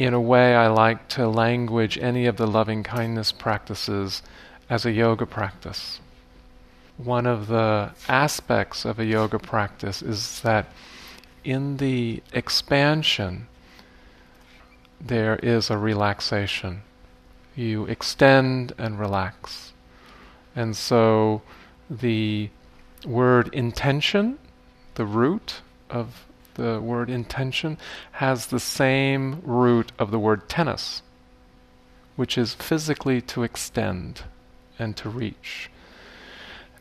in a way, I like to language any of the loving kindness practices as a yoga practice. One of the aspects of a yoga practice is that in the expansion, there is a relaxation. You extend and relax. And so the word intention, the root of the word intention, has the same root of the word tennis, which is physically to extend and to reach.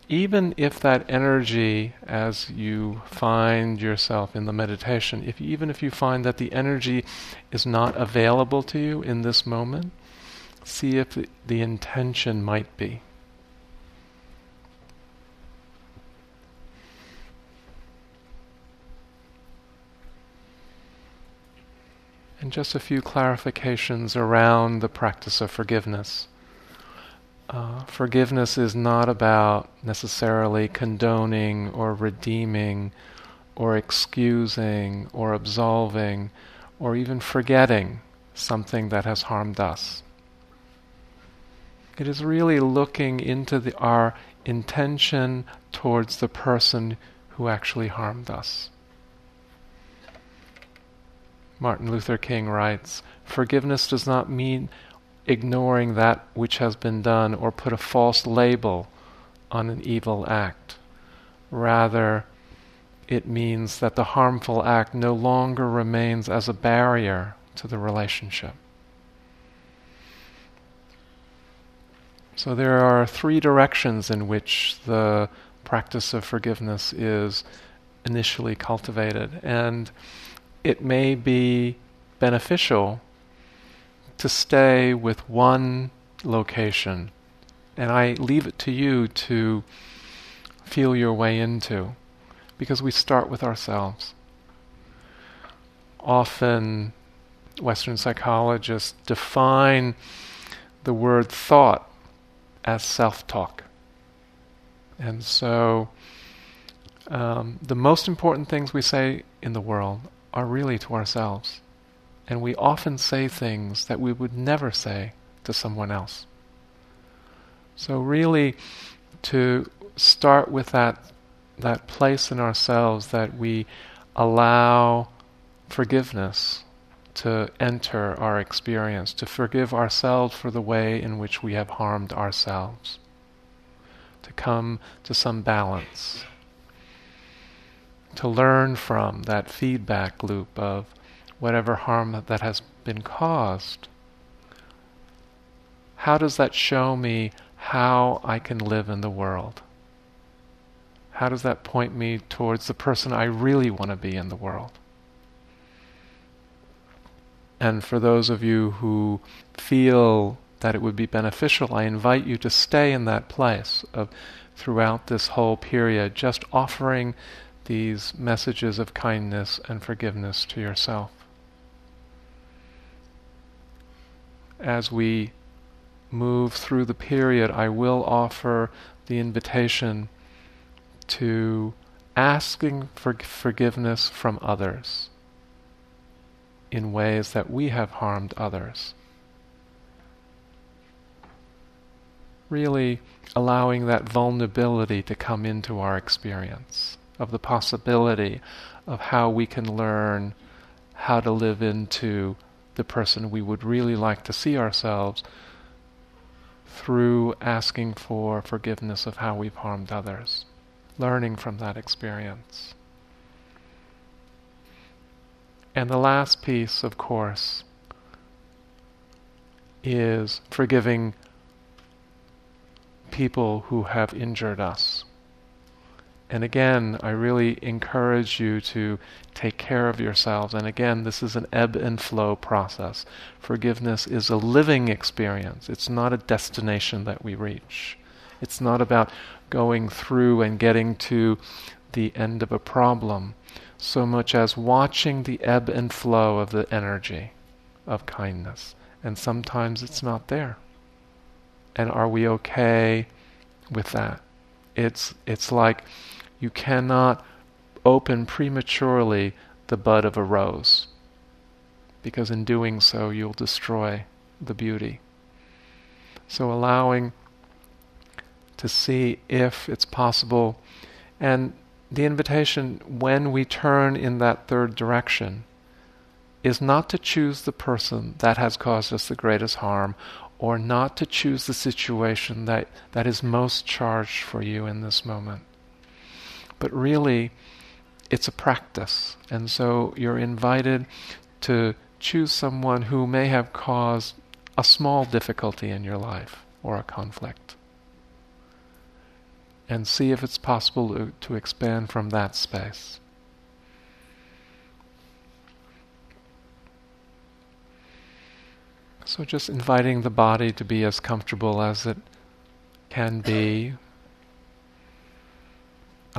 Even if that energy, as you find yourself in the meditation, if even if you find that the energy is not available to you in this moment, see if the, the intention might be. And just a few clarifications around the practice of forgiveness. Uh, forgiveness is not about necessarily condoning or redeeming or excusing or absolving or even forgetting something that has harmed us. It is really looking into the, our intention towards the person who actually harmed us. Martin Luther King writes Forgiveness does not mean ignoring that which has been done or put a false label on an evil act. Rather, it means that the harmful act no longer remains as a barrier to the relationship. So there are three directions in which the practice of forgiveness is initially cultivated. And it may be beneficial to stay with one location. And I leave it to you to feel your way into, because we start with ourselves. Often, Western psychologists define the word thought as self talk. And so, um, the most important things we say in the world are really to ourselves. And we often say things that we would never say to someone else. So really to start with that that place in ourselves that we allow forgiveness to enter our experience, to forgive ourselves for the way in which we have harmed ourselves, to come to some balance to learn from that feedback loop of whatever harm that has been caused. How does that show me how I can live in the world? How does that point me towards the person I really want to be in the world? And for those of you who feel that it would be beneficial, I invite you to stay in that place of throughout this whole period, just offering these messages of kindness and forgiveness to yourself. As we move through the period, I will offer the invitation to asking for forgiveness from others in ways that we have harmed others. Really allowing that vulnerability to come into our experience of the possibility of how we can learn how to live into the person we would really like to see ourselves through asking for forgiveness of how we've harmed others, learning from that experience. And the last piece, of course, is forgiving people who have injured us. And again, I really encourage you to take care of yourselves. And again, this is an ebb and flow process. Forgiveness is a living experience, it's not a destination that we reach. It's not about going through and getting to the end of a problem so much as watching the ebb and flow of the energy of kindness. And sometimes it's not there. And are we okay with that? It's, it's like you cannot open prematurely the bud of a rose. because in doing so you'll destroy the beauty. So allowing to see if it's possible and the invitation when we turn in that third direction is not to choose the person that has caused us the greatest harm or not to choose the situation that, that is most charged for you in this moment. But really, it's a practice. And so you're invited to choose someone who may have caused a small difficulty in your life or a conflict. And see if it's possible to, to expand from that space. So just inviting the body to be as comfortable as it can be,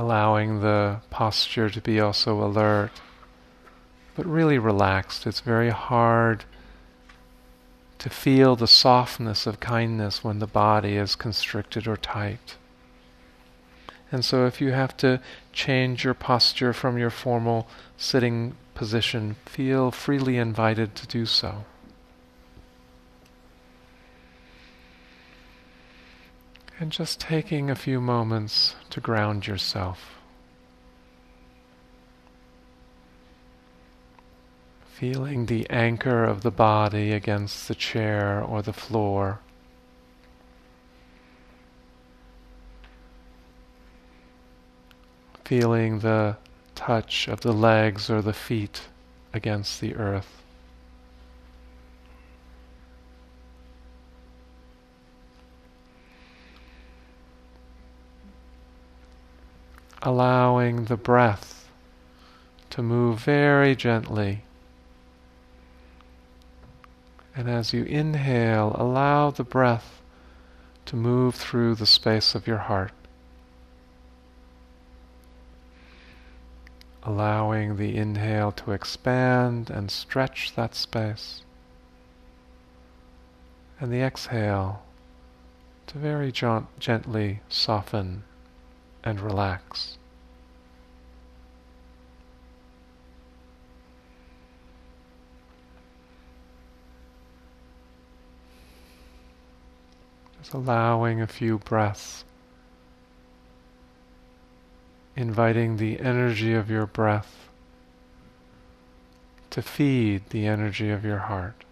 allowing the posture to be also alert, but really relaxed. It's very hard to feel the softness of kindness when the body is constricted or tight. And so, if you have to change your posture from your formal sitting position, feel freely invited to do so. And just taking a few moments to ground yourself. Feeling the anchor of the body against the chair or the floor. Feeling the touch of the legs or the feet against the earth. Allowing the breath to move very gently. And as you inhale, allow the breath to move through the space of your heart. Allowing the inhale to expand and stretch that space. And the exhale to very gently soften and relax. Just allowing a few breaths, inviting the energy of your breath to feed the energy of your heart.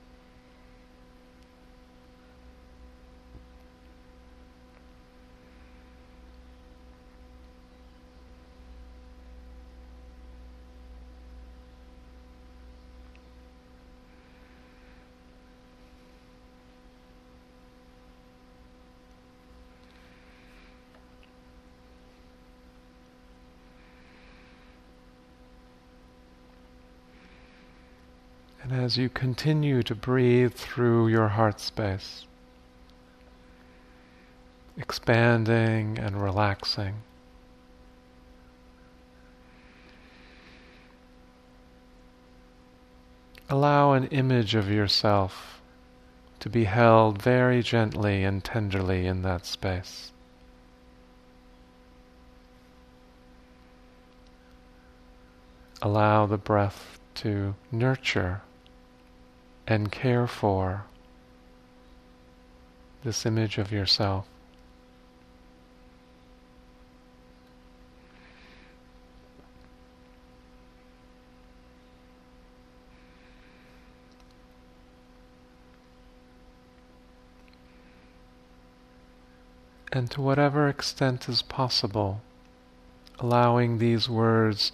And as you continue to breathe through your heart space, expanding and relaxing, allow an image of yourself to be held very gently and tenderly in that space. Allow the breath to nurture and care for this image of yourself. And to whatever extent is possible, allowing these words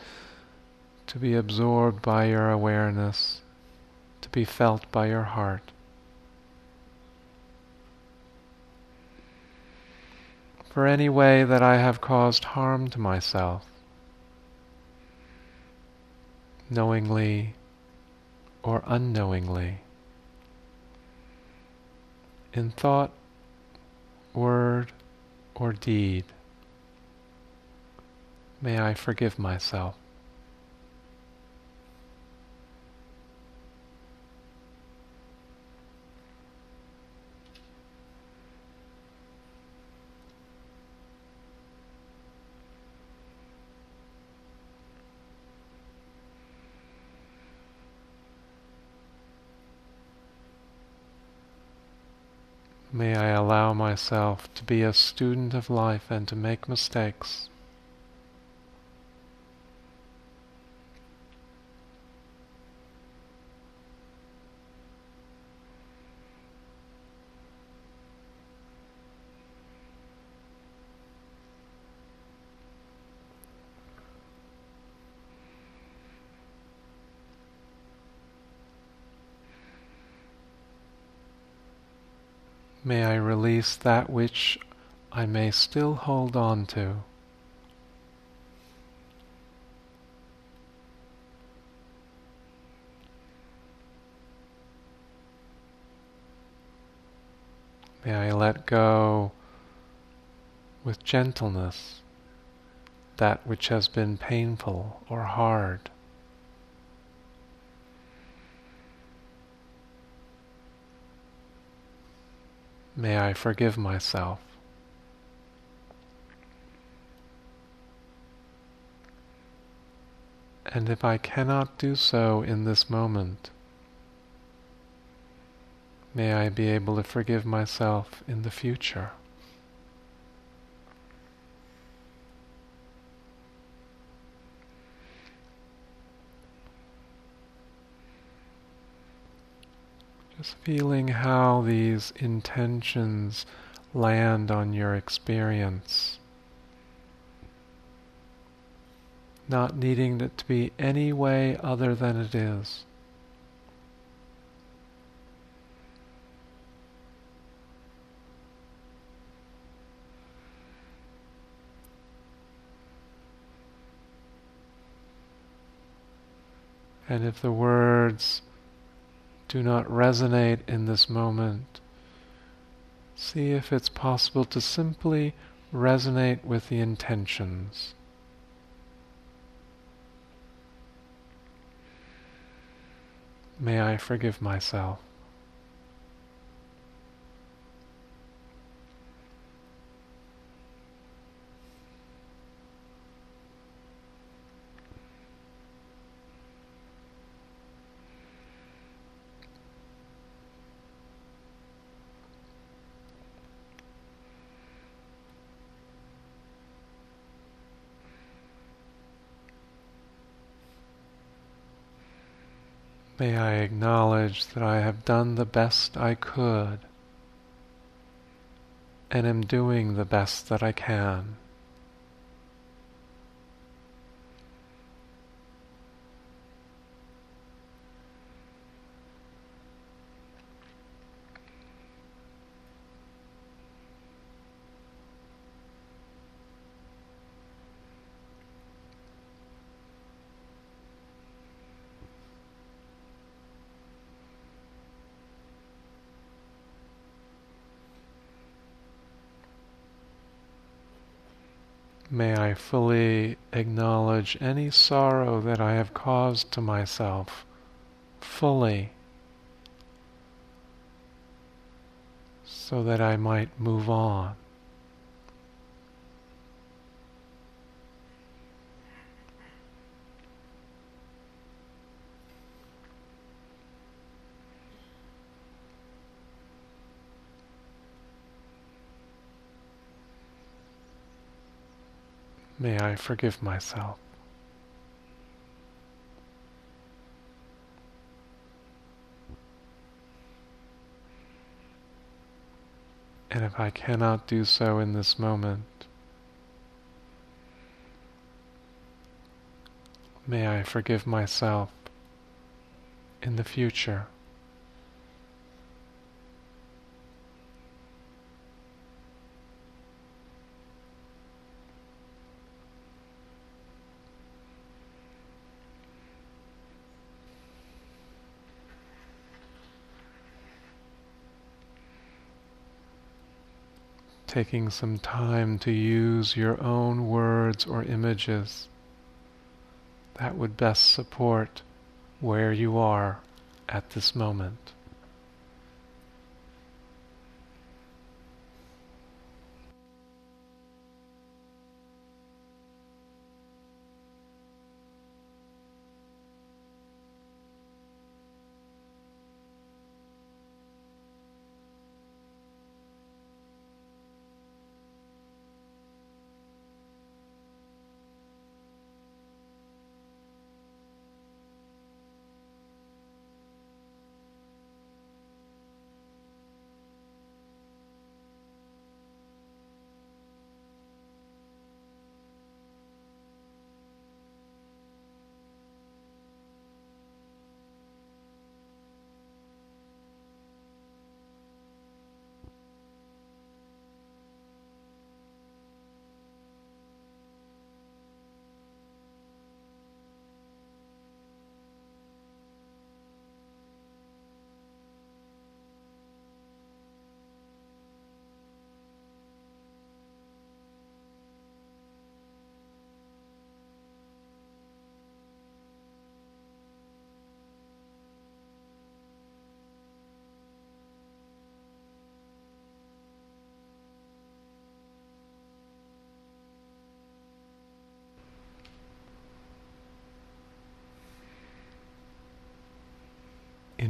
to be absorbed by your awareness to be felt by your heart. For any way that I have caused harm to myself, knowingly or unknowingly, in thought, word, or deed, may I forgive myself. May I allow myself to be a student of life and to make mistakes. May That which I may still hold on to. May I let go with gentleness that which has been painful or hard. May I forgive myself. And if I cannot do so in this moment, may I be able to forgive myself in the future. Just feeling how these intentions land on your experience. Not needing it to be any way other than it is. And if the words do not resonate in this moment, see if it's possible to simply resonate with the intentions. May I forgive myself. May I acknowledge that I have done the best I could and am doing the best that I can. Fully acknowledge any sorrow that I have caused to myself, fully, so that I might move on. May I forgive myself. And if I cannot do so in this moment, may I forgive myself in the future. Taking some time to use your own words or images that would best support where you are at this moment.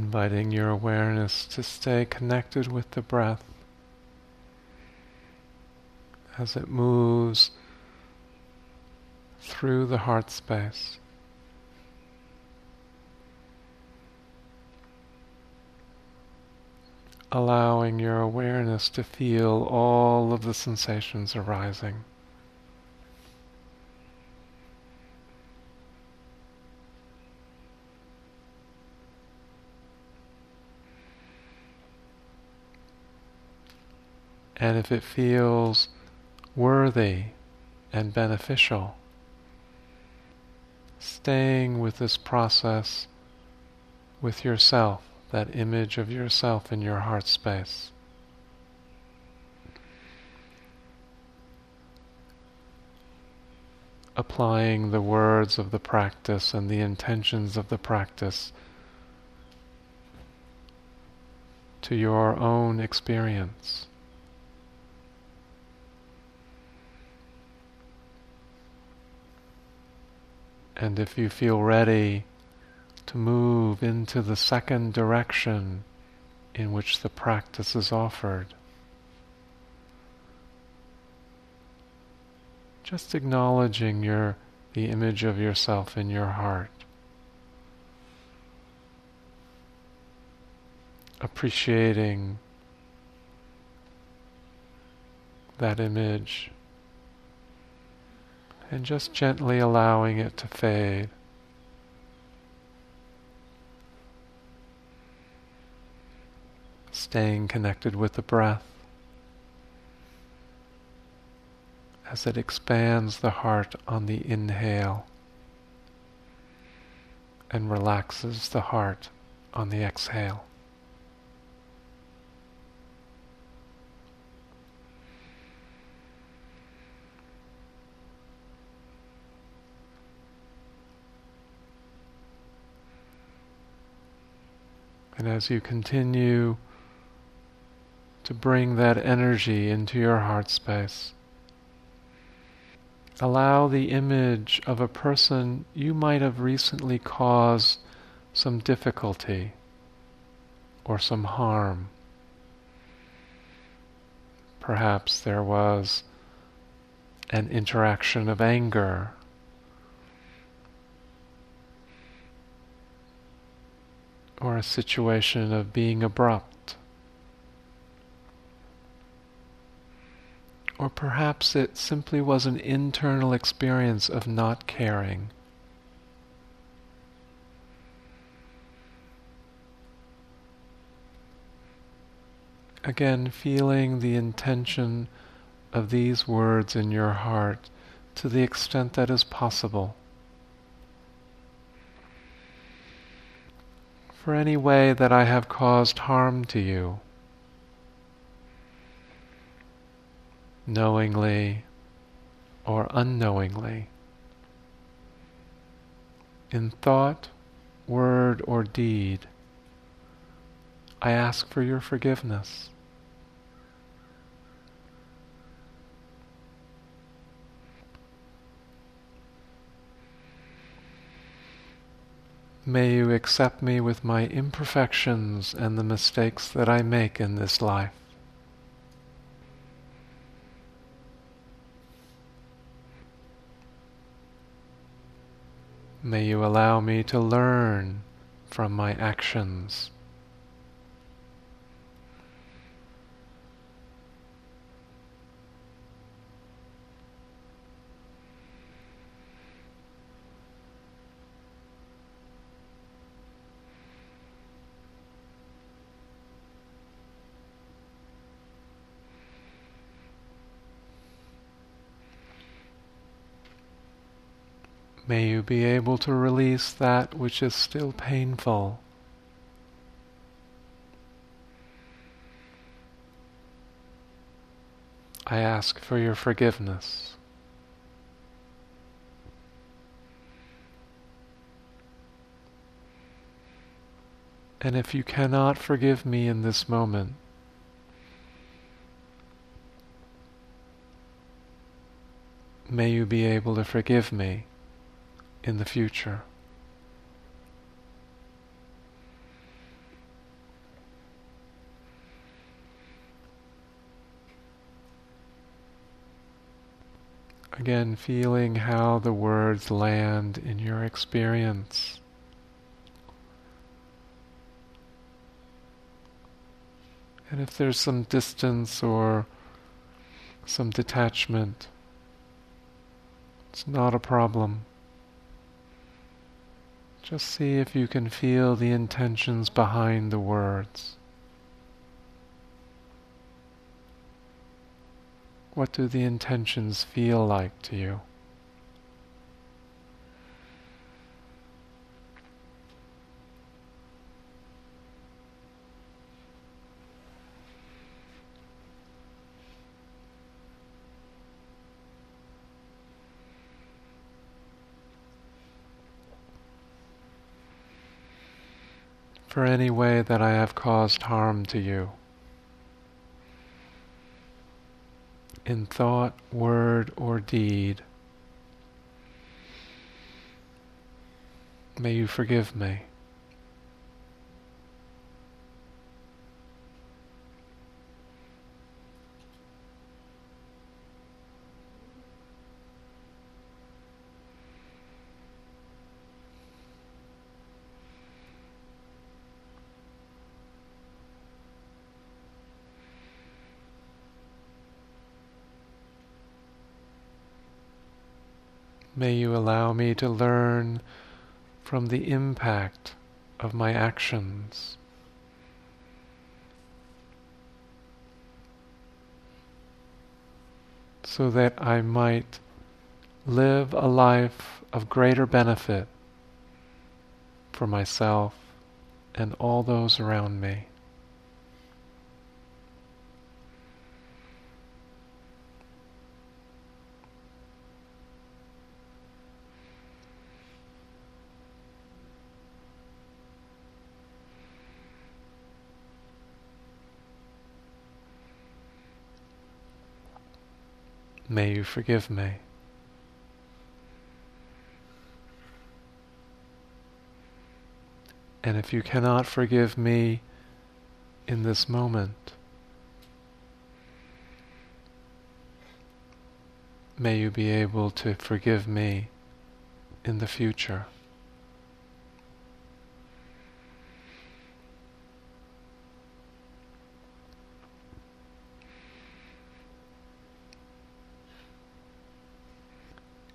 Inviting your awareness to stay connected with the breath as it moves through the heart space. Allowing your awareness to feel all of the sensations arising. And if it feels worthy and beneficial, staying with this process with yourself, that image of yourself in your heart space. Applying the words of the practice and the intentions of the practice to your own experience. And if you feel ready to move into the second direction in which the practice is offered, just acknowledging your the image of yourself in your heart. Appreciating that image and just gently allowing it to fade. Staying connected with the breath as it expands the heart on the inhale and relaxes the heart on the exhale. And as you continue to bring that energy into your heart space, allow the image of a person you might have recently caused some difficulty or some harm. Perhaps there was an interaction of anger or a situation of being abrupt. Or perhaps it simply was an internal experience of not caring. Again, feeling the intention of these words in your heart to the extent that is possible. For any way that I have caused harm to you, knowingly or unknowingly, in thought, word, or deed, I ask for your forgiveness. May you accept me with my imperfections and the mistakes that I make in this life. May you allow me to learn from my actions. May you be able to release that which is still painful. I ask for your forgiveness. And if you cannot forgive me in this moment, may you be able to forgive me in the future. Again, feeling how the words land in your experience. And if there's some distance or some detachment, it's not a problem. Just see if you can feel the intentions behind the words. What do the intentions feel like to you? For any way that I have caused harm to you. In thought, word, or deed, may you forgive me. May you allow me to learn from the impact of my actions. So that I might live a life of greater benefit for myself and all those around me. May you forgive me. And if you cannot forgive me in this moment, may you be able to forgive me in the future.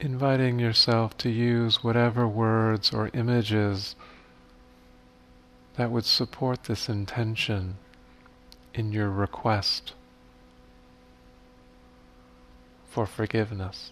Inviting yourself to use whatever words or images that would support this intention in your request for forgiveness.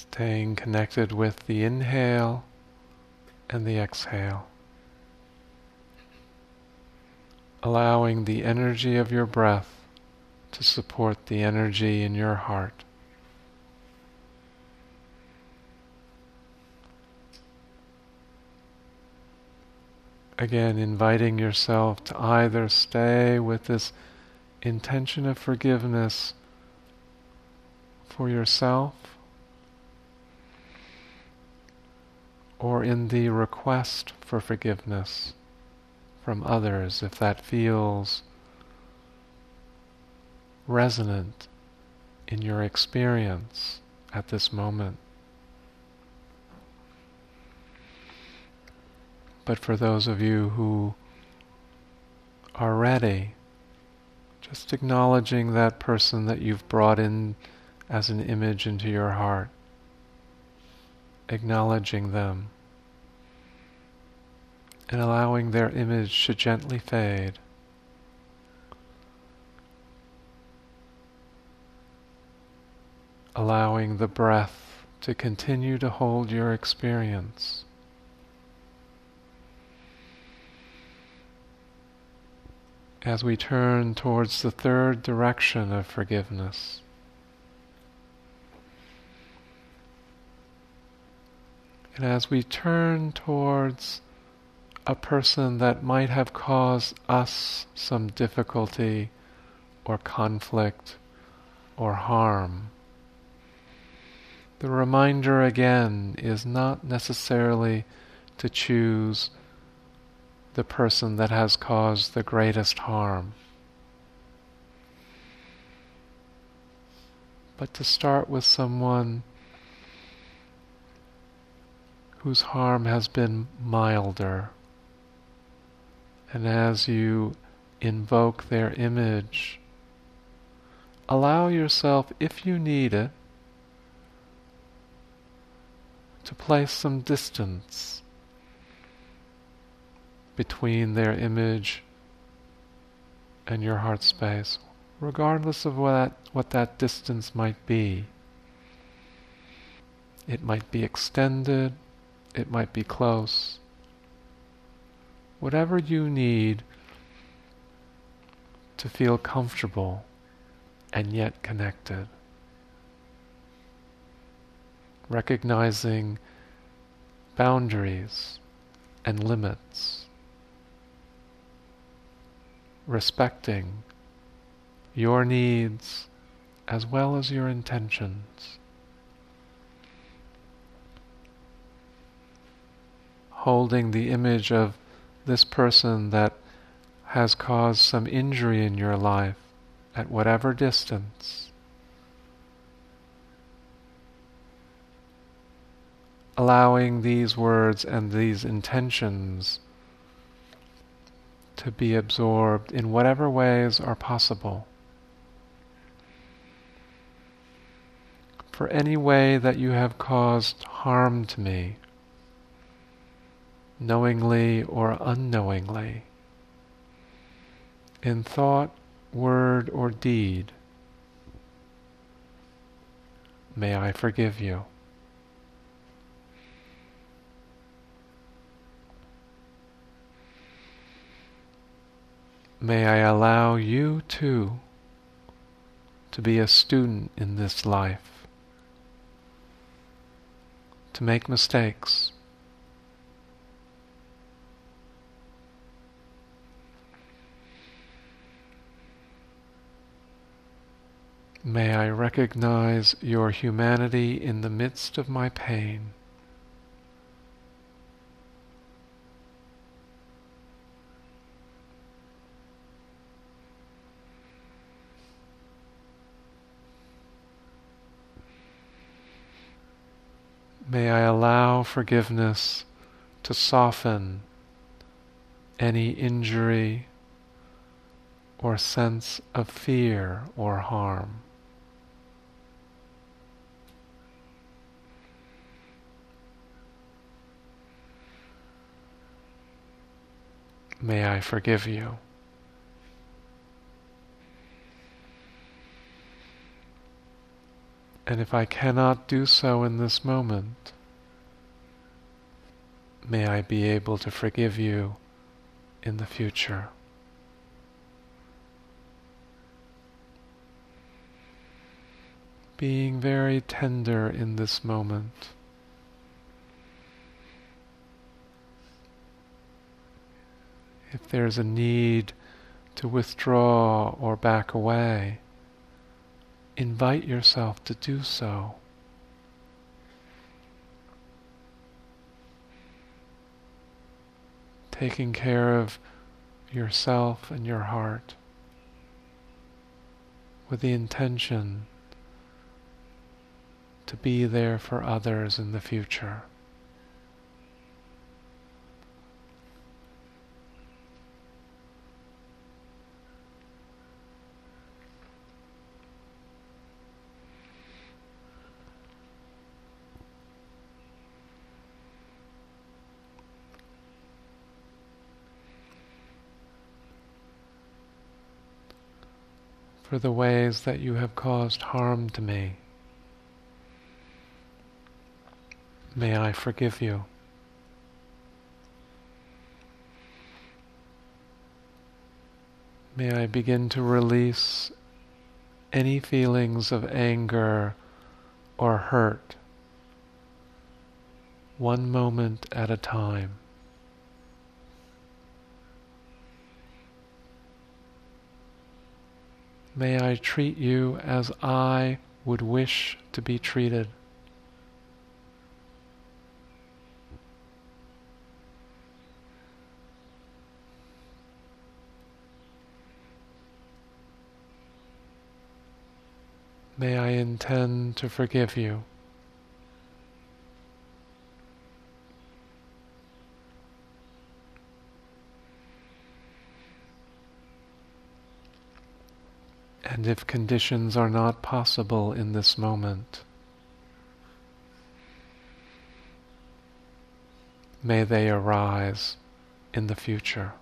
Staying connected with the inhale and the exhale. Allowing the energy of your breath to support the energy in your heart. Again, inviting yourself to either stay with this intention of forgiveness for yourself or in the request for forgiveness from others if that feels resonant in your experience at this moment. But for those of you who are ready, just acknowledging that person that you've brought in as an image into your heart acknowledging them and allowing their image to gently fade. Allowing the breath to continue to hold your experience. As we turn towards the third direction of forgiveness. And as we turn towards a person that might have caused us some difficulty or conflict or harm, the reminder again is not necessarily to choose the person that has caused the greatest harm, but to start with someone whose harm has been milder. And as you invoke their image, allow yourself, if you need it, to place some distance between their image and your heart space, regardless of what that, what that distance might be. It might be extended, it might be close. Whatever you need to feel comfortable and yet connected. Recognizing boundaries and limits. Respecting your needs as well as your intentions. Holding the image of this person that has caused some injury in your life at whatever distance. Allowing these words and these intentions to be absorbed in whatever ways are possible. For any way that you have caused harm to me, knowingly or unknowingly, in thought, word, or deed, may I forgive you. May I allow you too to be a student in this life, to make mistakes May I recognize your humanity in the midst of my pain. May I allow forgiveness to soften any injury or sense of fear or harm. May I forgive you. And if I cannot do so in this moment, may I be able to forgive you in the future. Being very tender in this moment. If there's a need to withdraw or back away, invite yourself to do so. Taking care of yourself and your heart with the intention to be there for others in the future. for the ways that you have caused harm to me. May I forgive you. May I begin to release any feelings of anger or hurt one moment at a time. May I treat you as I would wish to be treated. May I intend to forgive you. And if conditions are not possible in this moment, may they arise in the future.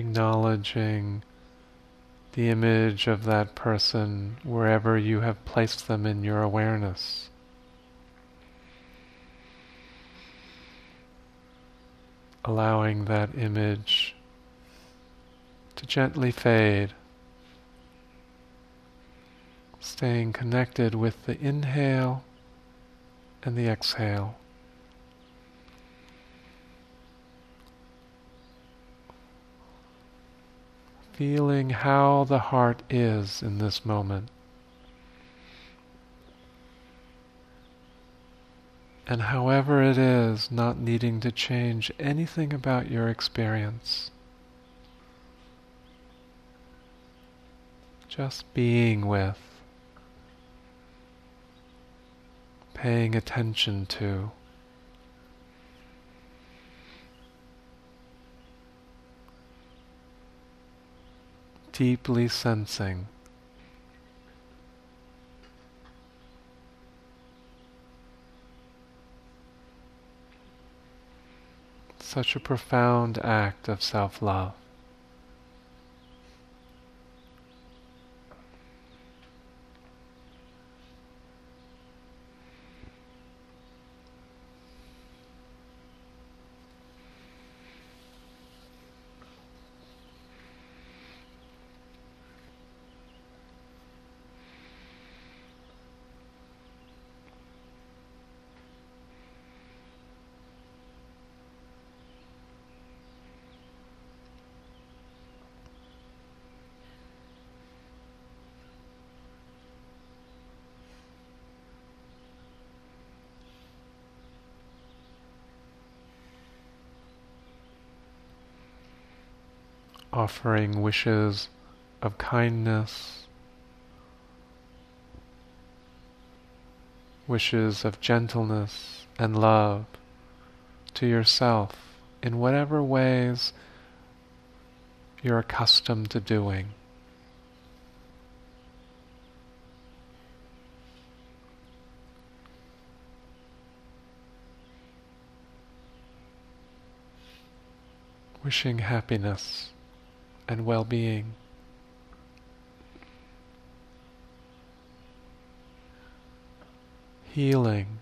Acknowledging the image of that person wherever you have placed them in your awareness. Allowing that image to gently fade, staying connected with the inhale and the exhale. Feeling how the heart is in this moment. And however it is, not needing to change anything about your experience. Just being with, paying attention to. Deeply sensing. Such a profound act of self love. Offering wishes of kindness, wishes of gentleness and love to yourself in whatever ways you're accustomed to doing. Wishing happiness and well being. Healing.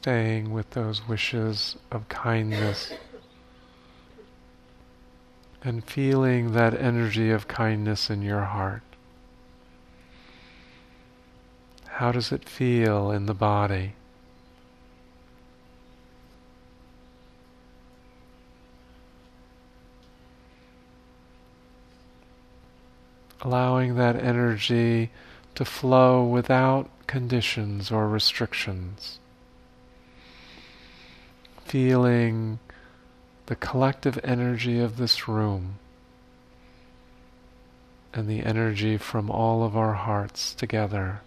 Staying with those wishes of kindness and feeling that energy of kindness in your heart. How does it feel in the body? Allowing that energy to flow without conditions or restrictions. Feeling the collective energy of this room and the energy from all of our hearts together.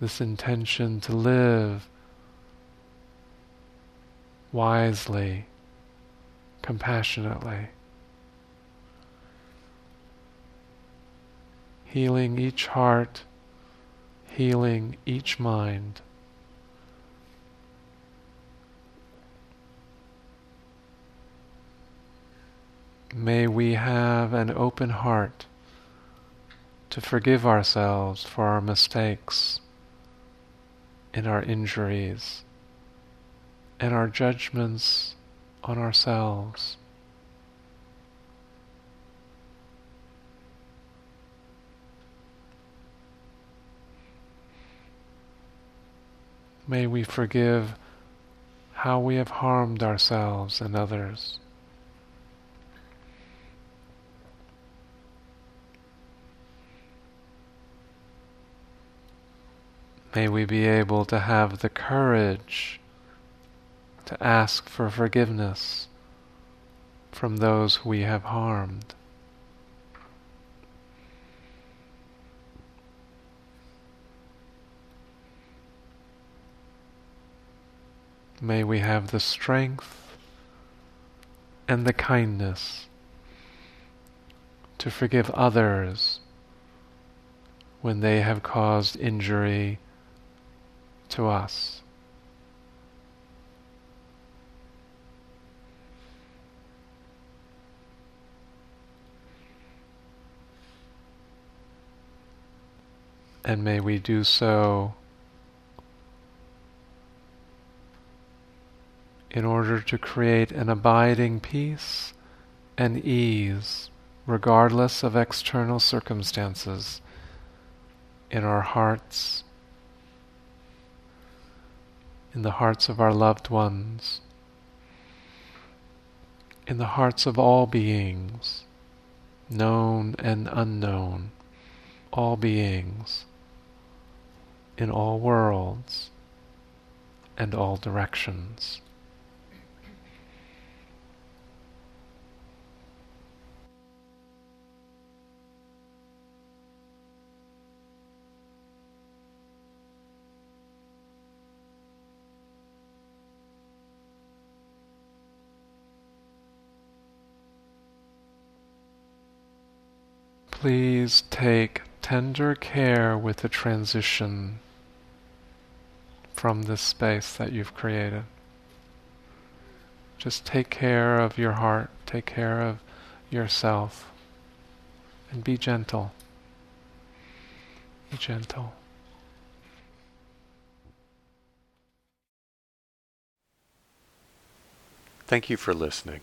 This intention to live wisely, compassionately. healing each heart, healing each mind. May we have an open heart to forgive ourselves for our mistakes and our injuries and our judgments on ourselves. May we forgive how we have harmed ourselves and others. May we be able to have the courage to ask for forgiveness from those we have harmed. May we have the strength and the kindness to forgive others when they have caused injury to us. And may we do so in order to create an abiding peace and ease, regardless of external circumstances, in our hearts, in the hearts of our loved ones, in the hearts of all beings, known and unknown, all beings, in all worlds and all directions. Please take tender care with the transition from this space that you've created. Just take care of your heart, take care of yourself, and be gentle. Be gentle. Thank you for listening.